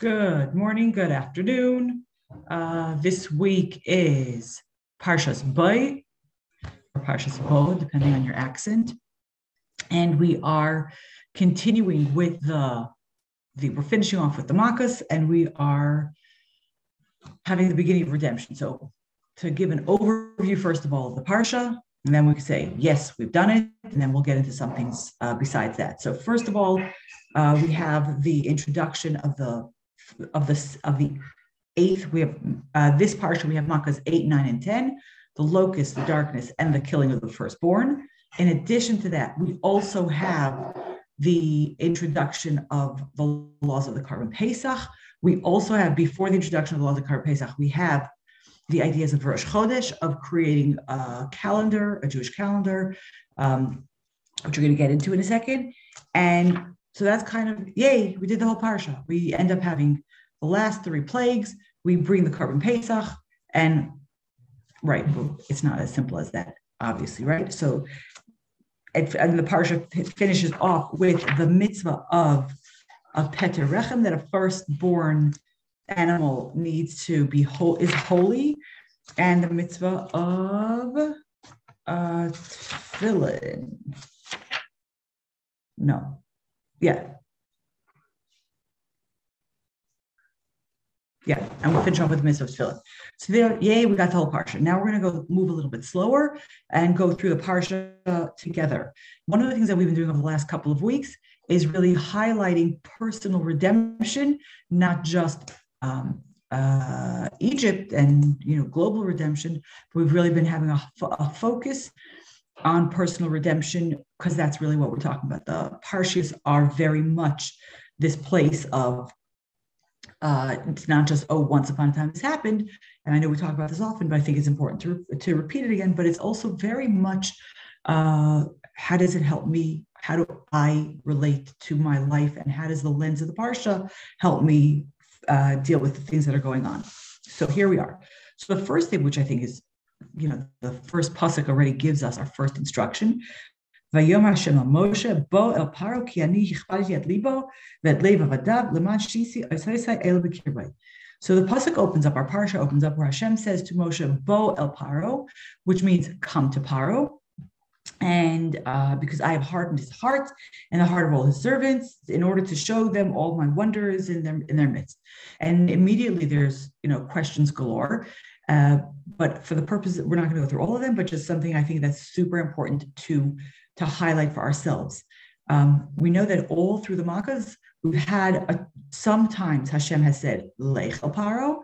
Good morning, good afternoon. Uh, this week is Parshas Boy, or Parshas Bo, depending on your accent. And we are continuing with the, the we're finishing off with the Makas, and we are having the beginning of redemption. So to give an overview, first of all, of the Parsha, and then we can say, yes, we've done it, and then we'll get into some things uh, besides that. So first of all, uh, we have the introduction of the of the of the eighth. We have uh, this parsha. We have makas eight, nine, and ten. The locust, the darkness, and the killing of the firstborn. In addition to that, we also have the introduction of the laws of the Korban Pesach. We also have, before the introduction of the laws of Korban Pesach, we have the ideas of Rosh Chodesh, of creating a calendar, a Jewish calendar, um, which we're going to get into in a second. And so that's kind of, yay, we did the whole parsha. We end up having the last three plagues. We bring the korban Pesach, and right, well, it's not as simple as that, obviously, right? So, it, and the parsha finishes off with the mitzvah of a peter that a firstborn animal needs to be whole is holy, and the mitzvah of uh, tefillin. No, yeah. Yeah, and we'll finish off with mitzvah tefillin. So there, yay, we got the whole parsha. Now we're going to go move a little bit slower and go through the parsha together. One of the things that we've been doing over the last couple of weeks is really highlighting personal redemption, not just um, uh, Egypt and you know global redemption. But we've really been having a, a focus on personal redemption because that's really what we're talking about. The parshas are very much this place of uh, it's not just oh once upon a time this happened, and I know we talk about this often, but I think it's important to to repeat it again. But it's also very much uh, how does it help me? How do I relate to my life, and how does the lens of the parsha help me uh, deal with the things that are going on? So here we are. So the first thing, which I think is you know, the first pasuk already gives us our first instruction. So the pasuk opens up, our parsha opens up where Hashem says to Moshe, "Bo el paro," which means "come to paro." And uh, because I have hardened his heart and the heart of all his servants, in order to show them all my wonders in their in their midst. And immediately there's you know questions galore. Uh, but for the purpose, we're not going to go through all of them, but just something I think that's super important to, to highlight for ourselves. Um, we know that all through the Makkahs, we've had a, sometimes Hashem has said Lech el Paro,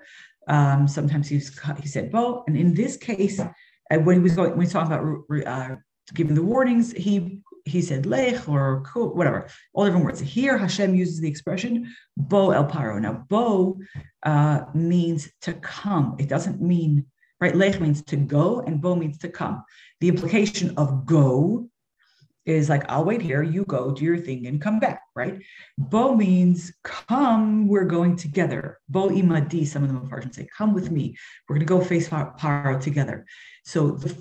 um, sometimes he's he said Bo, and in this case, uh, when he was going, when he's talking about uh, giving the warnings, he he said lech or whatever, all different words. Here, Hashem uses the expression bo el paro. Now, bo uh, means to come. It doesn't mean right. Lech means to go, and bo means to come. The implication of go is like I'll wait here. You go do your thing and come back. Right. Bo means come. We're going together. Bo imadi. Some of them are say, "Come with me. We're going to go face paro together." So the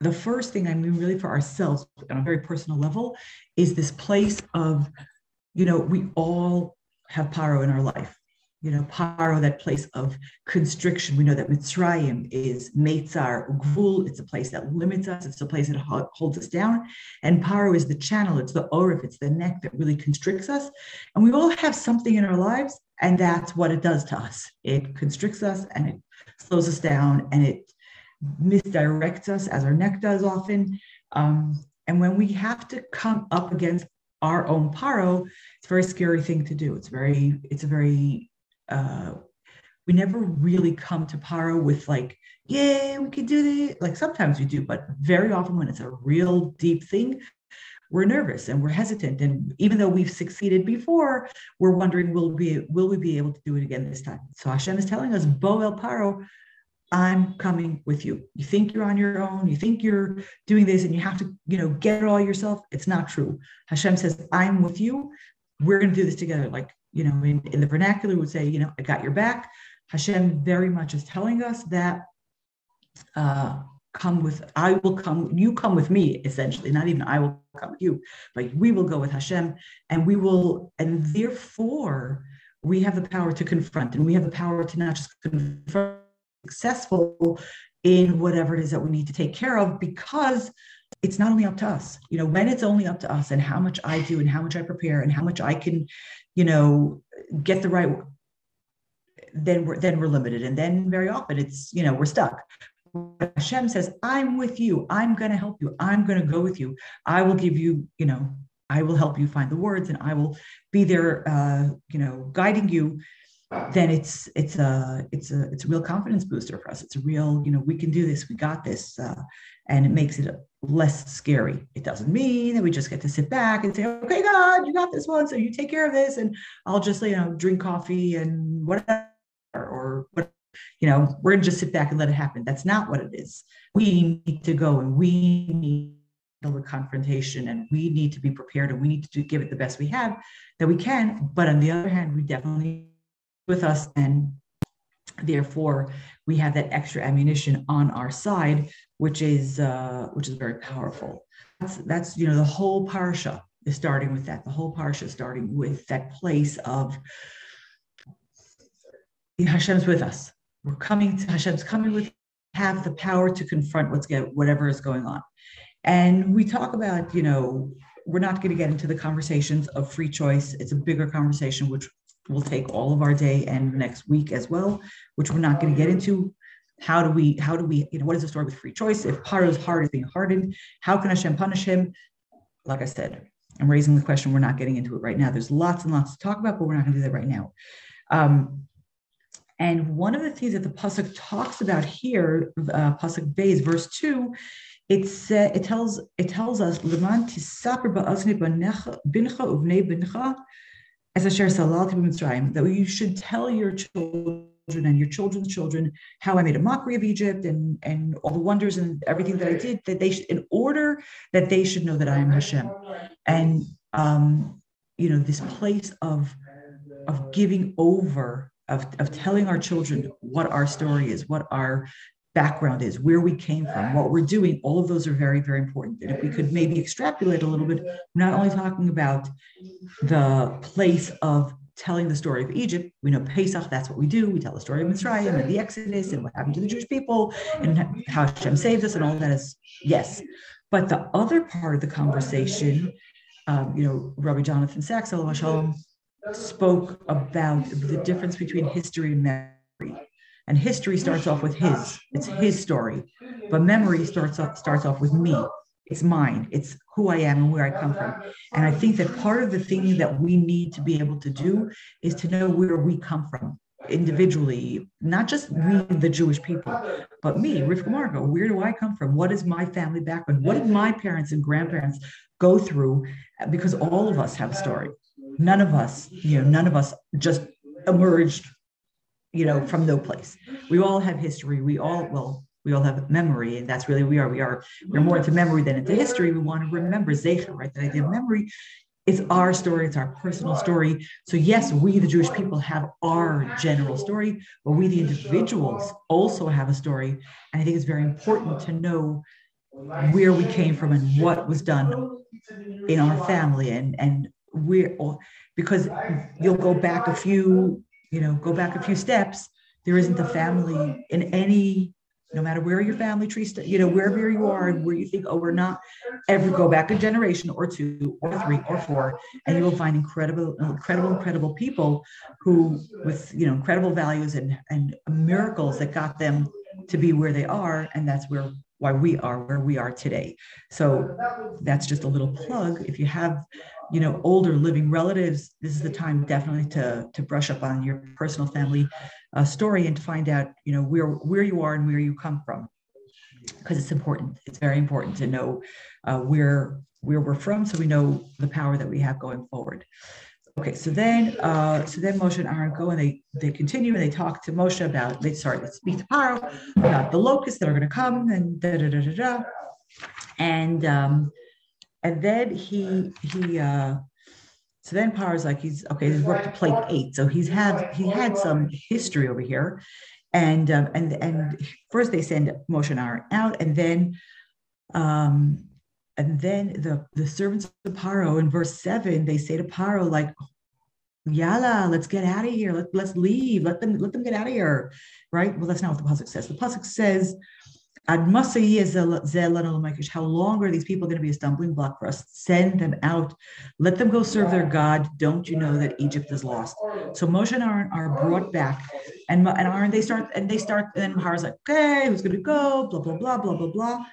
the first thing I mean, really for ourselves on a very personal level, is this place of, you know, we all have paro in our life. You know, paro, that place of constriction. We know that Mitzrayim is Meitzar Gvul. It's a place that limits us. It's a place that holds us down. And paro is the channel. It's the orif. It's the neck that really constricts us. And we all have something in our lives, and that's what it does to us. It constricts us and it slows us down and it misdirects us, as our neck does often. Um, and when we have to come up against our own paro, it's a very scary thing to do. It's very, it's a very, uh, we never really come to paro with like, yay, we can do it. Like sometimes we do, but very often when it's a real deep thing, we're nervous and we're hesitant. And even though we've succeeded before, we're wondering, will we, will we be able to do it again this time? So Hashem is telling us, Bo El Paro, I'm coming with you. You think you're on your own, you think you're doing this and you have to, you know, get it all yourself. It's not true. Hashem says, I'm with you. We're going to do this together. Like, you know, in, in the vernacular would say, you know, I got your back. Hashem very much is telling us that uh, come with, I will come, you come with me, essentially, not even I will come with you, but we will go with Hashem and we will, and therefore we have the power to confront and we have the power to not just confront successful in whatever it is that we need to take care of because it's not only up to us you know when it's only up to us and how much i do and how much i prepare and how much i can you know get the right then we're then we're limited and then very often it's you know we're stuck Hashem says, I'm with you. I'm going to help you. I'm going to go with you. I will give you, you know, I will help you find the words and I will be there, uh, you know, guiding you then it's it's a it's a it's a real confidence booster for us. It's a real you know we can do this, we got this, uh, and it makes it less scary. It doesn't mean that we just get to sit back and say, okay, God, you got this one, so you take care of this, and I'll just you know drink coffee and whatever or you know we're gonna just sit back and let it happen. That's not what it is. We need to go and we need the confrontation and we need to be prepared and we need to give it the best we have that we can. But on the other hand, we definitely with us and therefore we have that extra ammunition on our side which is uh, which is very powerful. That's that's you know the whole parsha is starting with that. The whole parsha is starting with that place of Hashem's with us. We're coming to Hashem's coming with have the power to confront what's get whatever is going on. And we talk about you know we're not going to get into the conversations of free choice. It's a bigger conversation which will take all of our day and next week as well, which we're not going to get into. How do we, how do we, you know, what is the story with free choice? If Paro's heart is being hardened, how can Hashem punish him? Like I said, I'm raising the question. We're not getting into it right now. There's lots and lots to talk about, but we're not going to do that right now. Um, and one of the things that the pasuk talks about here, uh, pasuk Beis, verse two, it's uh, it tells it tells us leman tisaper ba'azni bincha uvnei bincha as I share that you should tell your children and your children's children how I made a mockery of Egypt and, and all the wonders and everything that I did, that they should, in order that they should know that I am Hashem. And, um, you know, this place of, of giving over, of, of telling our children what our story is, what our background is, where we came from, what we're doing, all of those are very, very important. And if we could maybe extrapolate a little bit, we're not only talking about the place of telling the story of Egypt. We know Pesach, that's what we do. We tell the story of Mitzrayim and the Exodus and what happened to the Jewish people and how Hashem saved us and all that is, yes. But the other part of the conversation, um, you know, Rabbi Jonathan Sachs, Sacks, spoke about the difference between history and memory. And history starts off with his, it's his story. But memory starts off, starts off with me. It's mine. It's who I am and where I come from. And I think that part of the thing that we need to be able to do is to know where we come from individually, not just we, the Jewish people, but me, Rivka Marga. Where do I come from? What is my family background? What did my parents and grandparents go through? Because all of us have a story. None of us, you know, none of us just emerged you know, from no place. We all have history. We all, well, we all have memory, and that's really we are. We are we're more into memory than into history. We want to remember Zecher, right? That idea of memory It's our story, it's our personal story. So, yes, we, the Jewish people, have our general story, but we, the individuals, also have a story. And I think it's very important to know where we came from and what was done in our family and and where because you'll go back a few you know, go back a few steps, there isn't a family in any, no matter where your family tree, st- you know, wherever you are and where you think, oh, we're not, ever go back a generation or two or three or four, and you will find incredible, incredible, incredible people who, with you know, incredible values and and miracles that got them to be where they are, and that's where why we are where we are today. So that's just a little plug. If you have you know older living relatives this is the time definitely to to brush up on your personal family uh, story and to find out you know where where you are and where you come from because it's important it's very important to know uh, where where we're from so we know the power that we have going forward okay so then uh, so then moshe and aaron go and they they continue and they talk to moshe about they sorry they speak to paro about the locusts that are going to come and da da da da da and um and then he he uh so then Paro's like he's okay, he's worked to plate eight. So he's had he had some history over here. And um, and and first they send Moshe and Aaron out, and then um and then the the servants of Paro in verse seven, they say to Paro, like, Yalla, let's get out of here. Let, let's leave. Let them let them get out of here. Right? Well, that's not what the pasuk says. The pasuk says, how long are these people going to be a stumbling block for us? Send them out. Let them go serve their God. Don't you know that Egypt is lost? So Moshe and Aaron are brought back, and, and Aaron they start and they start. And then Mahara's like, okay, who's going to go? Blah blah blah blah blah blah.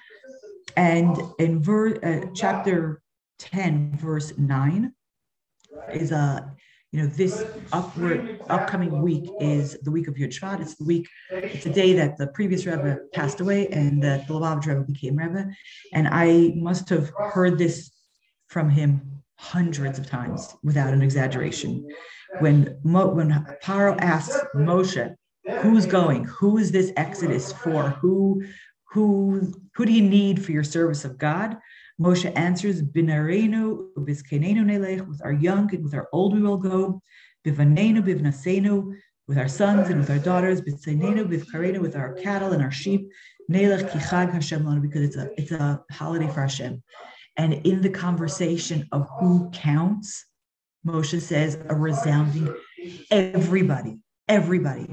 And in ver, uh, chapter ten, verse nine, is a you know, this upward upcoming week is the week of Yud Shvat. It's the week, it's the day that the previous Rebbe passed away and that the Lubavitch Rebbe became Rebbe. And I must have heard this from him hundreds of times without an exaggeration. When, Mo, when Paro asks Moshe, who's going? Who is this exodus for? Who, who, who do you need for your service of God? Moshe answers, Binarenu, Bizkenenu Nelech, with our young and with our old we will go, Bivanenu, Bivnasenu, with our sons and with our daughters, Bitzenenu, Bivkarenu, with our cattle and our sheep, Nelech Kichag Hashem Lanu, because it's a it's a holiday for Hashem. And in the conversation of who counts, Moshe says a resounding everybody, everybody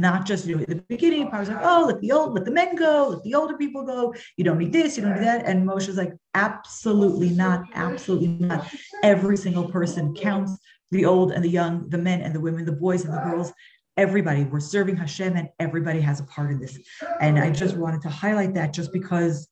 not just you know, at the beginning, I was like, oh, let the old, let the men go, let the older people go. You don't need this, you don't need that. And Moshe's like, absolutely not, absolutely not. Every single person counts. The old and the young, the men and the women, the boys and the girls. Everybody, we're serving Hashem, and everybody has a part in this. And I just wanted to highlight that just because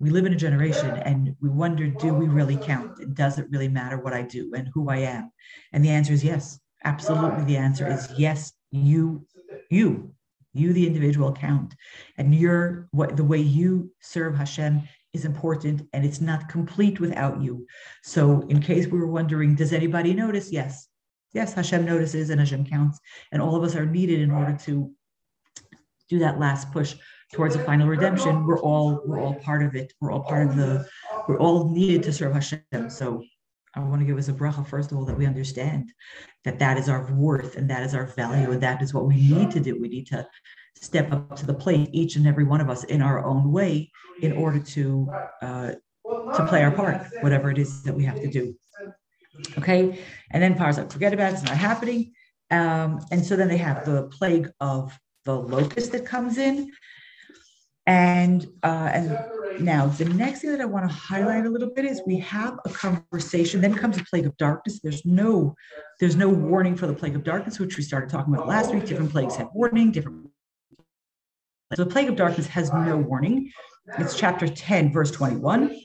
we live in a generation and we wonder, do we really count? Does it really matter what I do and who I am? And the answer is yes. Absolutely, the answer is yes you you you the individual count and your what the way you serve hashem is important and it's not complete without you. So in case we were wondering does anybody notice? Yes. Yes hashem notices and hashem counts. And all of us are needed in order to do that last push towards a final redemption. We're all we're all part of it. We're all part of the we're all needed to serve hashem. So I want to give us a bracha, first of all, that we understand that that is our worth and that is our value and that is what we need to do. We need to step up to the plate, each and every one of us in our own way, in order to uh, to play our part, whatever it is that we have to do. Okay, and then Par's like, forget about it, it's not happening. Um, and so then they have the plague of the locust that comes in. And uh, and now, the next thing that I want to highlight a little bit is we have a conversation. Then comes a plague of darkness. There's no, there's no warning for the plague of darkness, which we started talking about last week. Different plagues have warning. Different. So the plague of darkness has no warning. It's chapter 10, verse 21.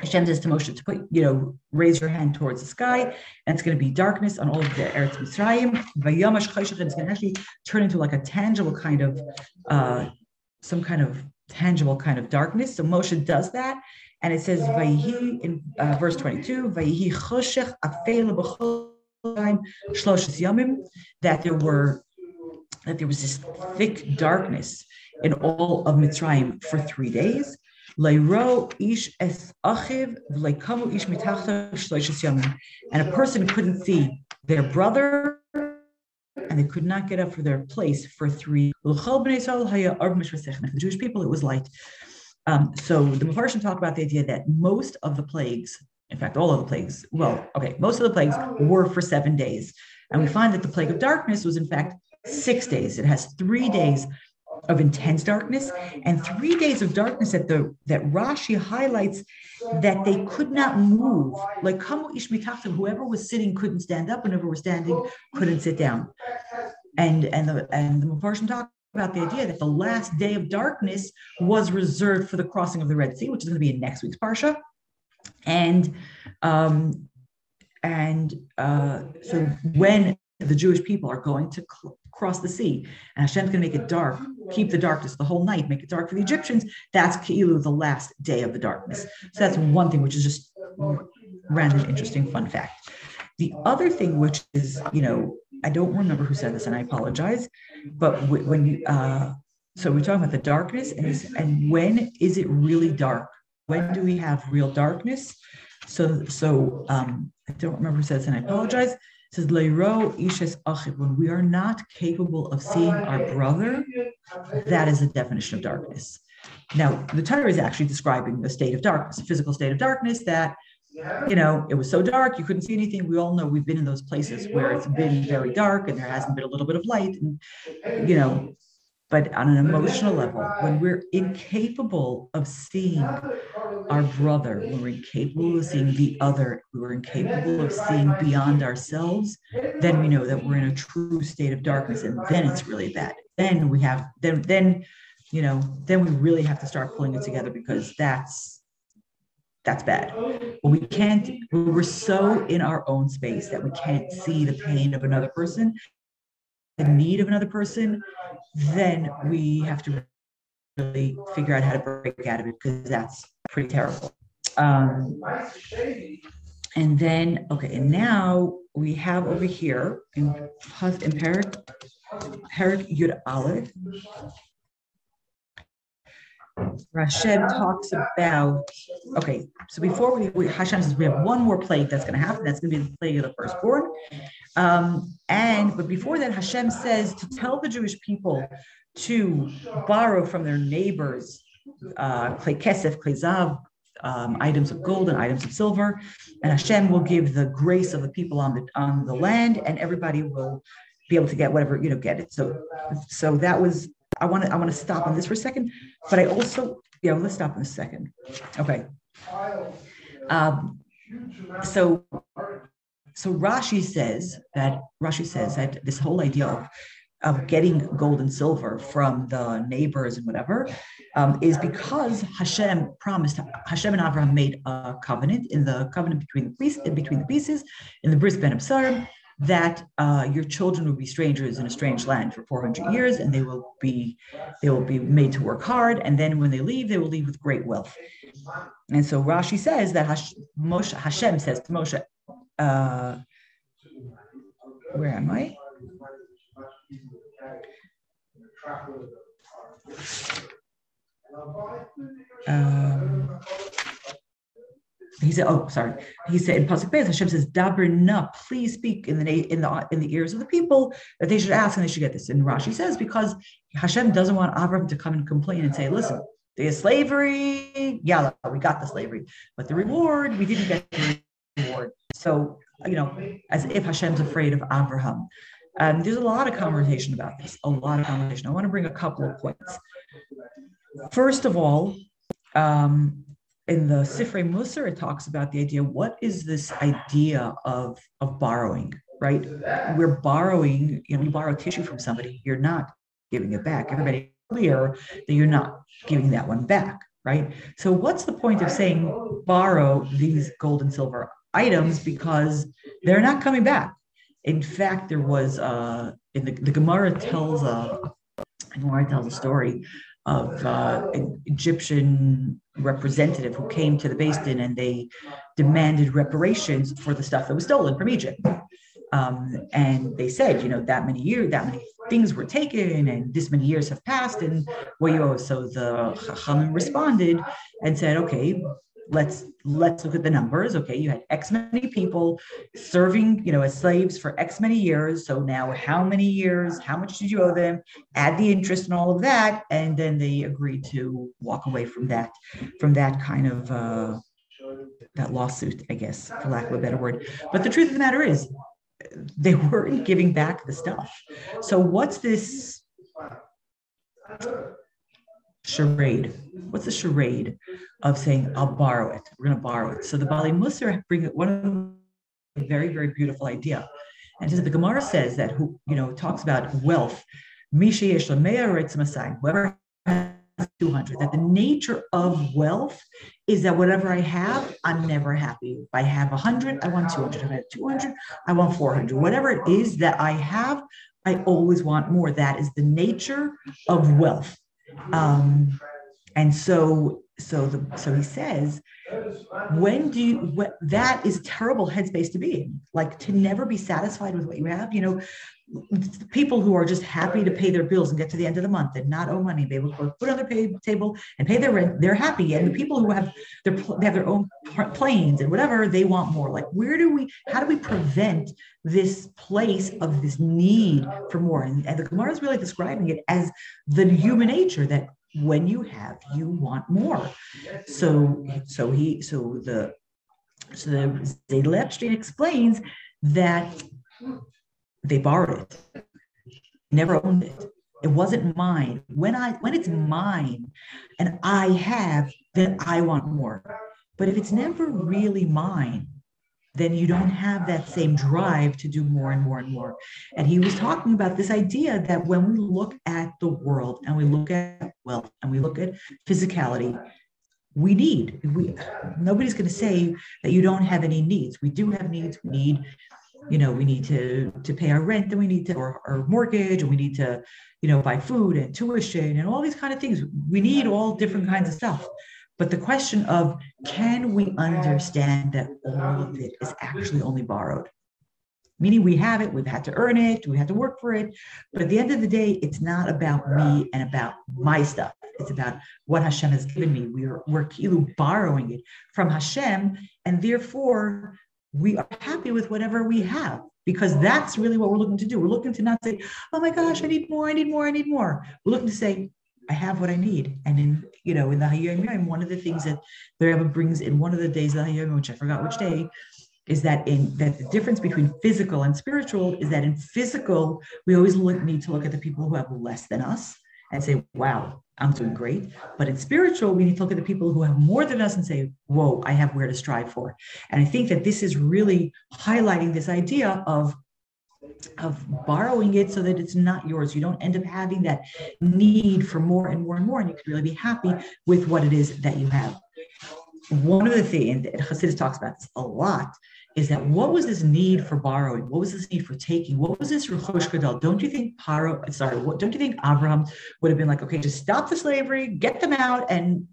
Hashem says to Moshe to put, you know, raise your hand towards the sky, and it's going to be darkness on all of the Eretz Mitzrayim. It's going to actually turn into like a tangible kind of, uh, some kind of tangible kind of darkness. So Moshe does that. And it says, in uh, verse 22, Vayhi choshech yamim, that there were that there was this thick darkness in all of Mitzrayim for three days. And a person couldn't see their brother and they could not get up for their place for three. The Jewish people, it was light. Um, so the Mepharshim talk about the idea that most of the plagues, in fact, all of the plagues, well, okay, most of the plagues were for seven days. And we find that the plague of darkness was, in fact, six days. It has three days of intense darkness and three days of darkness that the that Rashi highlights that they could not move. Like Kamu Ishmitachtim, whoever was sitting couldn't stand up, and whoever was standing couldn't sit down. And and the and the Mepharshim talk about the idea that the last day of darkness was reserved for the crossing of the Red Sea, which is going to be in next week's parsha. And um, and uh, so when the Jewish people are going to cross the sea, and Hashem's going to make it dark, keep the darkness the whole night, make it dark for the Egyptians. That's Ki'ilu, the last day of the darkness. So that's one thing, which is just random, interesting, fun fact. The other thing, which is, you know, I don't remember who said this, and I apologize, but when you, uh, so we're talking about the darkness, and and when is it really dark? When do we have real darkness? So, so um, I don't remember who says, and I apologize says Ishes Achib. When we are not capable of seeing our brother, that is a definition of darkness. Now, the Torah is actually describing the state of darkness, a physical state of darkness that you know, it was so dark you couldn't see anything. We all know we've been in those places where it's been very dark and there hasn't been a little bit of light, and you know, but on an emotional level, when we're incapable of seeing our brother, we're incapable of seeing the other, we're incapable of seeing beyond ourselves, then we know that we're in a true state of darkness, and then it's really bad. Then we have then then you know then we really have to start pulling it together because that's that's bad. We can't, we're so in our own space that we can't see the pain of another person the need of another person, then we have to really figure out how to break out of it because that's pretty terrible. Um, and then, okay, and now we have over here in, in Perik, Perik Yud Aleph, Hashem talks about, okay, so before we, we, Hashem says we have one more plague that's going to happen. That's going to be the plague of the firstborn. Um, and, but before that, Hashem says to tell the Jewish people to borrow from their neighbors, uh, clay kesef, clay zav, um, items of gold and items of silver, and Hashem will give the grace of the people on the on the land, and everybody will be able to get whatever you know get it. So, so that was I want to I want to stop on this for a second, but I also yeah let's stop in a second. Okay. Um, so so Rashi says that Rashi says that this whole idea of of getting gold and silver from the neighbors and whatever um, is because Hashem promised Hashem and Abraham made a covenant in the covenant between the priests between the pieces in the bris ben Absarim that uh, your children will be strangers in a strange land for 400 years and they will be they will be made to work hard and then when they leave they will leave with great wealth. And so rashi says that Hash, Moshe, hashem says to moshe uh, where am i um, he said, "Oh, sorry." He said in pasuk Beis, Hashem says, "Daber na, please speak in the in the in the ears of the people that they should ask and they should get this." And Rashi says because Hashem doesn't want Avram to come and complain and say, "Listen, there's slavery. Yeah, we got the slavery, but the reward we didn't get the reward." So you know, as if Hashem's afraid of Abraham. And there's a lot of conversation about this. A lot of conversation. I want to bring a couple of points. First of all, um, in the Sifrei Musar, it talks about the idea what is this idea of, of borrowing, right? We're borrowing, you know, you borrow tissue from somebody, you're not giving it back. Everybody clear that you're not giving that one back, right? So, what's the point of saying borrow these gold and silver items because they're not coming back? In fact, there was uh, in the, the Gemara tells a Gemara tells a story of uh, an Egyptian representative who came to the Beis Din and they demanded reparations for the stuff that was stolen from Egypt. Um, and they said, you know, that many years, that many things were taken, and this many years have passed, and well, you know, so the Chachamim responded and said, okay, let's let's look at the numbers okay? You had x many people serving you know as slaves for x many years. So now how many years how much did you owe them? Add the interest and all of that and then they agreed to walk away from that from that kind of uh, that lawsuit i guess for lack of a better word. But the truth of the matter is they weren't giving back the stuff. So what's this charade. What's the charade of saying, I'll borrow it? We're going to borrow it. So the Bali Musar bring it one a very, very beautiful idea. And the Gemara says that who, you know, talks about wealth, whoever has 200, that the nature of wealth is that whatever I have, I'm never happy. If I have 100, I want 200. If I have 200, I want 400. Whatever it is that I have, I always want more. That is the nature of wealth. Um, and so, so the so he says, when do you what, that is terrible headspace to be in, like to never be satisfied with what you have. You know, people who are just happy to pay their bills and get to the end of the month and not owe money, they will put on their pay table and pay their rent. They're happy, and the people who have their they have their own planes and whatever they want more. Like, where do we? How do we prevent this place of this need for more? And, and the Gemara is really describing it as the human nature that when you have, you want more. So, so he, so the So the Epstein explains that they borrowed it, never owned it. It wasn't mine. When I when it's mine and I have, then I want more. But if it's never really mine, then you don't have that same drive to do more and more and more. And he was talking about this idea that when we look at the world and we look at wealth and we look at physicality, we need we nobody's going to say that you don't have any needs. We do have needs. We need you know we need to to pay our rent and we need to or our mortgage and we need to you know buy food and tuition and all these kind of things we need all different kinds of stuff but the question of can we understand that all of it is actually only borrowed? Meaning we have it, we've had to earn it, we had to work for it. But at the end of the day, it's not about me and about my stuff. It's about what Hashem has given me. We're, we're kilu borrowing it from Hashem, and therefore we are happy with whatever we have because that's really what we're looking to do. We're looking to not say, oh my gosh, I need more, I need more, I need more. We're looking to say, I have what I need. And in, you know, in the Hayom one of the things that the Rebbe brings in one of the days of the Hayom, which I forgot which day, is that in that the difference between physical and spiritual is that in physical, we always look, need to look at the people who have less than us and say, wow, I'm doing great. But in spiritual, we need to look at the people who have more than us and say, whoa, I have where to strive for. And I think that this is really highlighting this idea of of borrowing it so that it's not yours. You don't end up having that need for more and more and more, and you can really be happy with what it is that you have. One of the things that Hasidus talks about this a lot is that what was this need for borrowing? What was this need for taking? What was this Rechosh Gadol? Don't you think Paro, sorry, what, don't you think Abraham would have been like, okay, just stop the slavery, get them out, and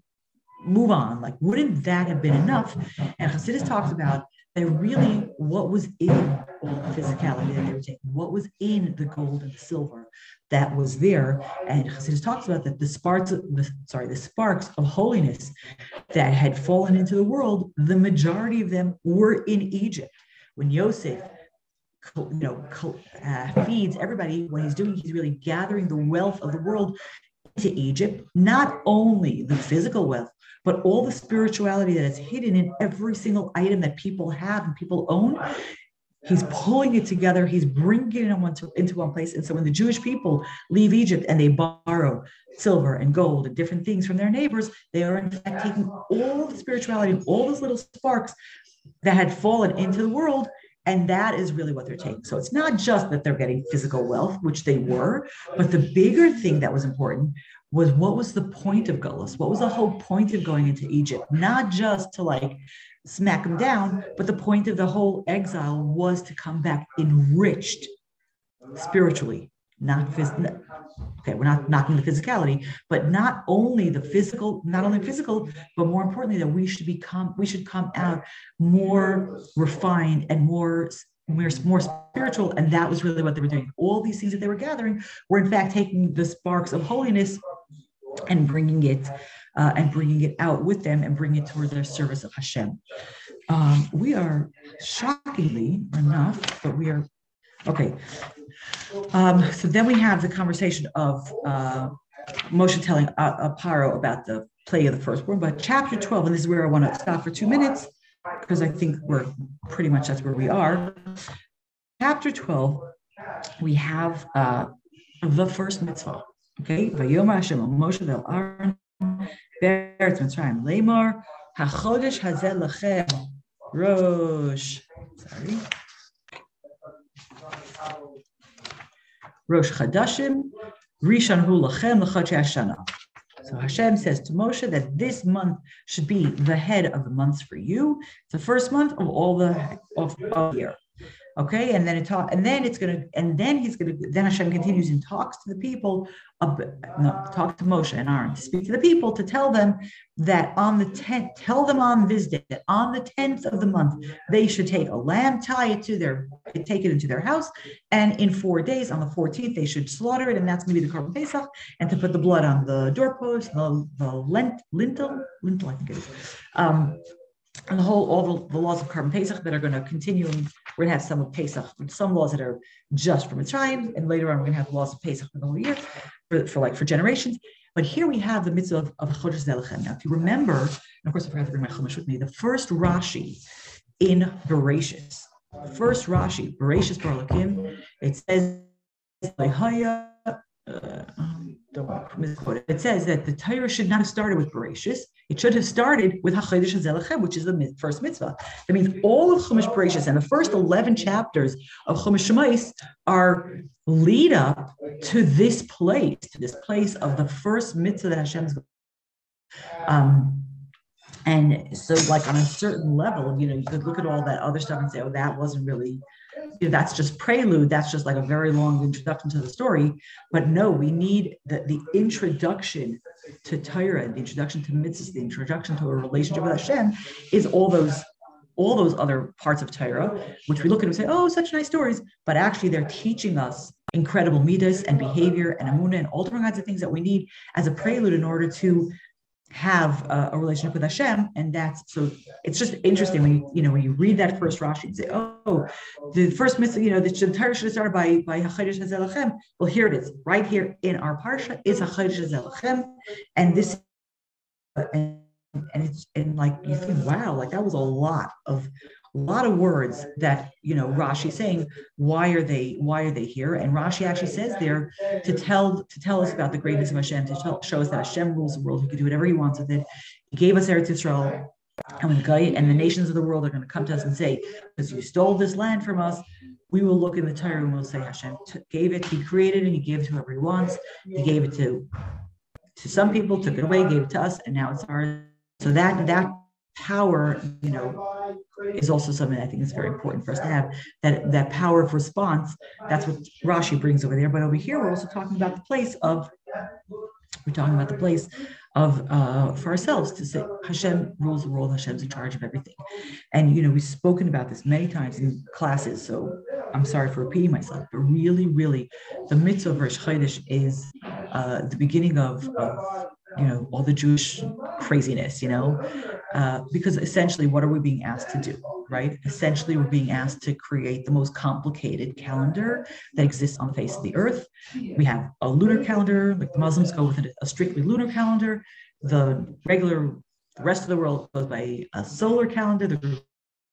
move on? Like, wouldn't that have been enough? And Hasidus talks about that really what was in all the physicality that they were taking, what was in the gold and the silver that was there. And Hasidus talks about that the sparks, of, the, sorry, the sparks of holiness that had fallen into the world, the majority of them were in Egypt. When Yosef you know, uh, feeds everybody. When he's doing, he's really gathering the wealth of the world into Egypt. Not only the physical wealth, but all the spirituality that is hidden in every single item that people have and people own he's pulling it together he's bringing it into one place and so when the jewish people leave egypt and they borrow silver and gold and different things from their neighbors they are in fact taking all the spirituality and all those little sparks that had fallen into the world and that is really what they're taking. So it's not just that they're getting physical wealth, which they were, but the bigger thing that was important was what was the point of Gullus? What was the whole point of going into Egypt? Not just to like smack them down, but the point of the whole exile was to come back enriched spiritually, not physically. Okay, we're not knocking the physicality, but not only the physical, not only physical, but more importantly, that we should become, we should come out more refined and more more, more spiritual. And that was really what they were doing. All these things that they were gathering were, in fact, taking the sparks of holiness and bringing it uh, and bringing it out with them and bringing it towards their service of Hashem. Um, we are shockingly enough, but we are okay. Um, so then we have the conversation of uh, Moshe telling uh, uh, Paro about the play of the firstborn. But chapter 12, and this is where I want to stop for two minutes because I think we're pretty much that's where we are. Chapter 12, we have uh, the first mitzvah. Okay, Vayoma Hashem Moshe vel Aaron Beretz Mitzrayim Lemar HaChodesh Hazel Lechem Rosh. Sorry. Rosh Chadashim Rishon Hu Lachem L'Chadshei Hashana. So Hashem says to Moshe that this month should be the head of the months for you. The first month of all the of, of year. Okay, and then it talk, and then it's gonna, and then he's gonna, then Hashem continues and talks to the people, uh, no, talk to Moshe and Aaron to speak to the people to tell them that on the tenth, tell them on this day that on the tenth of the month they should take a lamb, tie it to their, take it into their house, and in four days on the fourteenth they should slaughter it, and that's gonna be the korban pesach, and to put the blood on the doorpost, the the lent, lintel, lintel I think it is. Um, and the whole all the, the laws of korban Pesach that are going to continue. We're going to have some of Pesach, some laws that are just for Mitzrayim, and later on we're going to have laws of Pesach for the whole year, for, for like for generations. But here we have the mitzvah of, of Chodesh Zelechem. Now, if you remember, and of course I forgot to bring my Chumash with me, the first Rashi in Bereshis. First Rashi, Bereshis Barlakim, it says, uh, it. Says that the Torah should not have started with Bereshis. It should have started with Hachodesh Hazelechem, which is the first mitzvah. That means all of Chumash Bereshis and the first 11 chapters of Chumash Shemais are lead up to this place, to this place of the first mitzvah that Hashem's um, and so, like on a certain level, you know, you could look at all that other stuff and say, "Oh, that wasn't really that's just prelude. That's just like a very long introduction to the story. But no, we need the, the introduction to Torah, the introduction to mitzvahs, the introduction to a relationship with Hashem is all those all those other parts of Torah, which we look at and say, oh, such nice stories. But actually, they're teaching us incredible midas and behavior and amuna and all different kinds of things that we need as a prelude in order to have a, a, relationship with Hashem, and that's so. It's just interesting when you you know when you read that first Rashi and say, "Oh, the first mitzvah, you know, the Torah should have started by by Hachodesh Hazelachem." Well, here it is, right here in our parsha is Hachodesh Hazelachem, and this, and, and it's and like you think, wow, like that was a lot of a lot of words that you know Rashi saying why are they why are they here? And Rashi actually says there to tell to tell us about the greatness of Hashem to tell, show us that Hashem rules the world. He can do whatever he wants with it. He gave us Eretz Yisrael and and the nations of the world are going to come to us and say because you stole this land from us we will look in the Torah and we'll say Hashem gave it he created it he gave it to whoever he wants. He gave it to to some people took it away gave it to us and now it's ours. So that that power, you know, is also something I think is very important for us to have. That that power of response. That's what Rashi brings over there. But over here, we're also talking about the place of. We're talking about the place of uh, for ourselves to say Hashem rules the world. Hashem's in charge of everything, and you know we've spoken about this many times in classes. So I'm sorry for repeating myself, but really, really, the mitzvah of Rosh Chodesh is uh, the beginning of, of you know all the Jewish craziness, you know, uh, because essentially, what are we being asked to do, right? Essentially, we're being asked to create the most complicated calendar that exists on the face of the earth. We have a lunar calendar, like the Muslims go with a strictly lunar calendar. The regular, the rest of the world goes by a solar calendar. The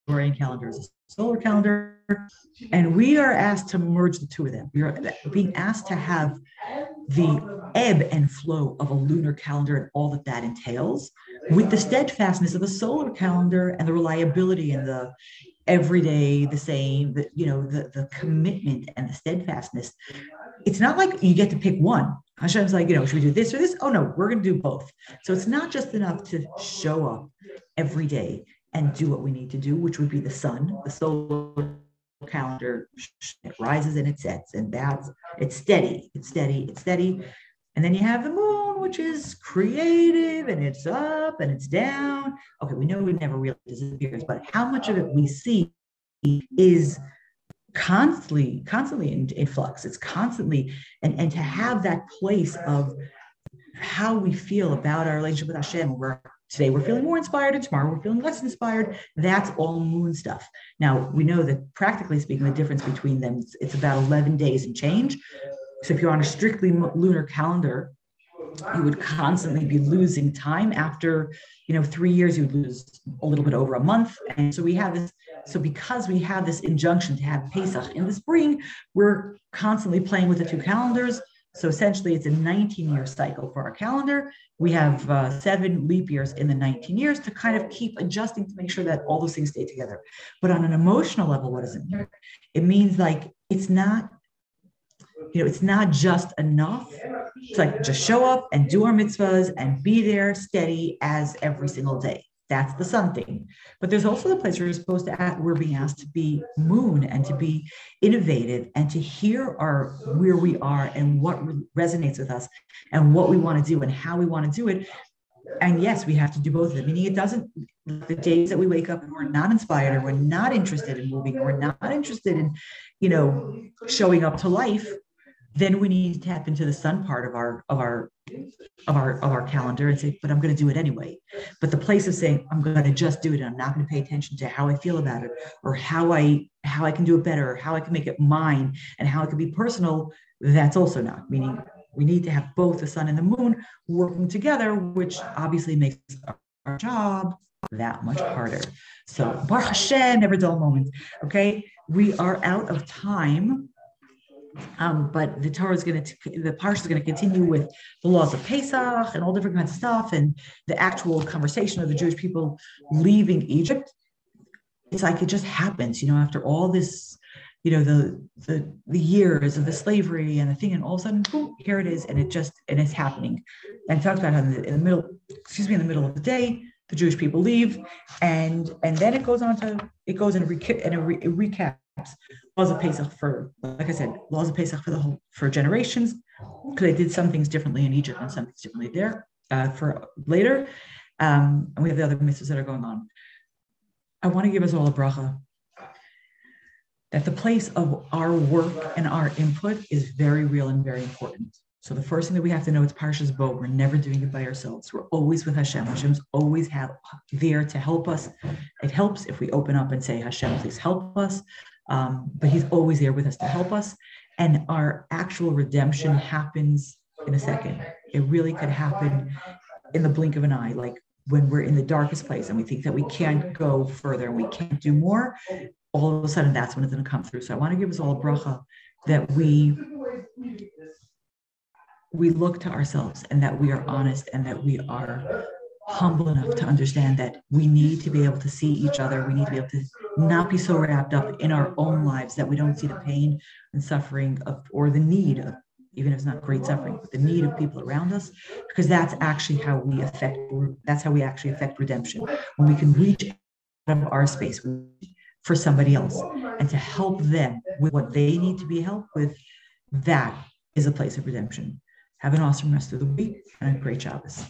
Gregorian calendar is a solar calendar, and we are asked to merge the two of them. We are being asked to have the ebb and flow of a lunar calendar and all that that entails with the steadfastness of a solar calendar and the reliability and the everyday the same the you know the the commitment and the steadfastness. It's not like you get to pick one. Hashem's like you know should we do this or this? Oh no we're going to do both. So it's not just enough to show up every day and do what we need to do which would be the sun. The solar calendar it rises and it sets and that's it's steady it's steady it's steady. And then you have the moon which is creative and it's up and it's down. Okay we know it never really disappears but how much of it we see is constantly constantly in, in flux. It's constantly and and to have that place of how we feel about our relationship with Hashem, where Today we're feeling more inspired, and tomorrow we're feeling less inspired. That's all moon stuff. Now we know that practically speaking, the difference between them it's about 11 days and change. So if you're on a strictly lunar calendar, you would constantly be losing time. After you know three years, you would lose a little bit over a month. And so we have this. So because we have this injunction to have Pesach in the spring, we're constantly playing with the two calendars so essentially, it's a 19 year cycle for our calendar. We have uh, seven leap years in the 19 years to kind of keep adjusting to make sure that all those things stay together. But on an emotional level, what does it mean? It means like it's not, you know, it's not just enough to like just show up and do our mitzvahs and be there steady as every single day. That's the something. But there's also the place where we're supposed to act, we're being asked to be moon and to be innovative and to hear our where we are and what resonates with us and what we want to do and how we want to do it. And yes, we have to do both of them. Meaning it doesn't the days that we wake up and we're not inspired or we're not interested in moving or we're not interested in, you know, showing up to life, then we need to tap into the sun part of our of our of our of our calendar and say but i'm going to do it anyway but the place of saying i'm going to just do it and i'm not going to pay attention to how i feel about it or how i how i can do it better or how i can make it mine and how it can be personal that's also not meaning we need to have both the sun and the moon working together which obviously makes our job that much harder. So Baruch Hashem, never dull moment. Okay, we are out of time. Um, but the Torah is going to, the parsha is going to continue with the laws of Pesach and all different kinds of stuff, and the actual conversation of the Jewish people leaving Egypt. It's like it just happens, you know, after all this you know the the the years of the slavery and the thing and all of a sudden boom, here it is and it just and it's happening and it talks about how in the, in the, middle excuse me in the middle of the day the jewish people leave and and then it goes on to it goes and, reca- and it, re- it recaps laws of pesach for like i said laws of pesach for the whole for generations because they did some things differently in egypt and some things differently there uh, for later um, and we have the other mitzvahs that are going on i want to give us all a bracha that the place of our work and our input is very real and very important. So the first thing that we have to know is Parshas Bo. We're never doing it by ourselves. We're always with Hashem. Hashem's always have there to help us. It helps if we open up and say, Hashem, please help us. Um, but He's always there with us to help us. And our actual redemption happens in a second. It really could happen in the blink of an eye. Like when we're in the darkest place and we think that we can't go further and we can't do more, all of a sudden that's when it's going to come through. So I want to give us all a bracha that we we look to ourselves and that we are honest and that we are humble enough to understand that we need to be able to see each other. We need to be able to not be so wrapped up in our own lives that we don't see the pain and suffering of or the need of even if it's not great suffering, but the need of people around us, because that's actually how we affect that's how we actually affect redemption. When we can reach out of our space, for somebody else and to help them with what they need to be helped with, that is a place of redemption. Have an awesome rest of the week and a great Shabbos.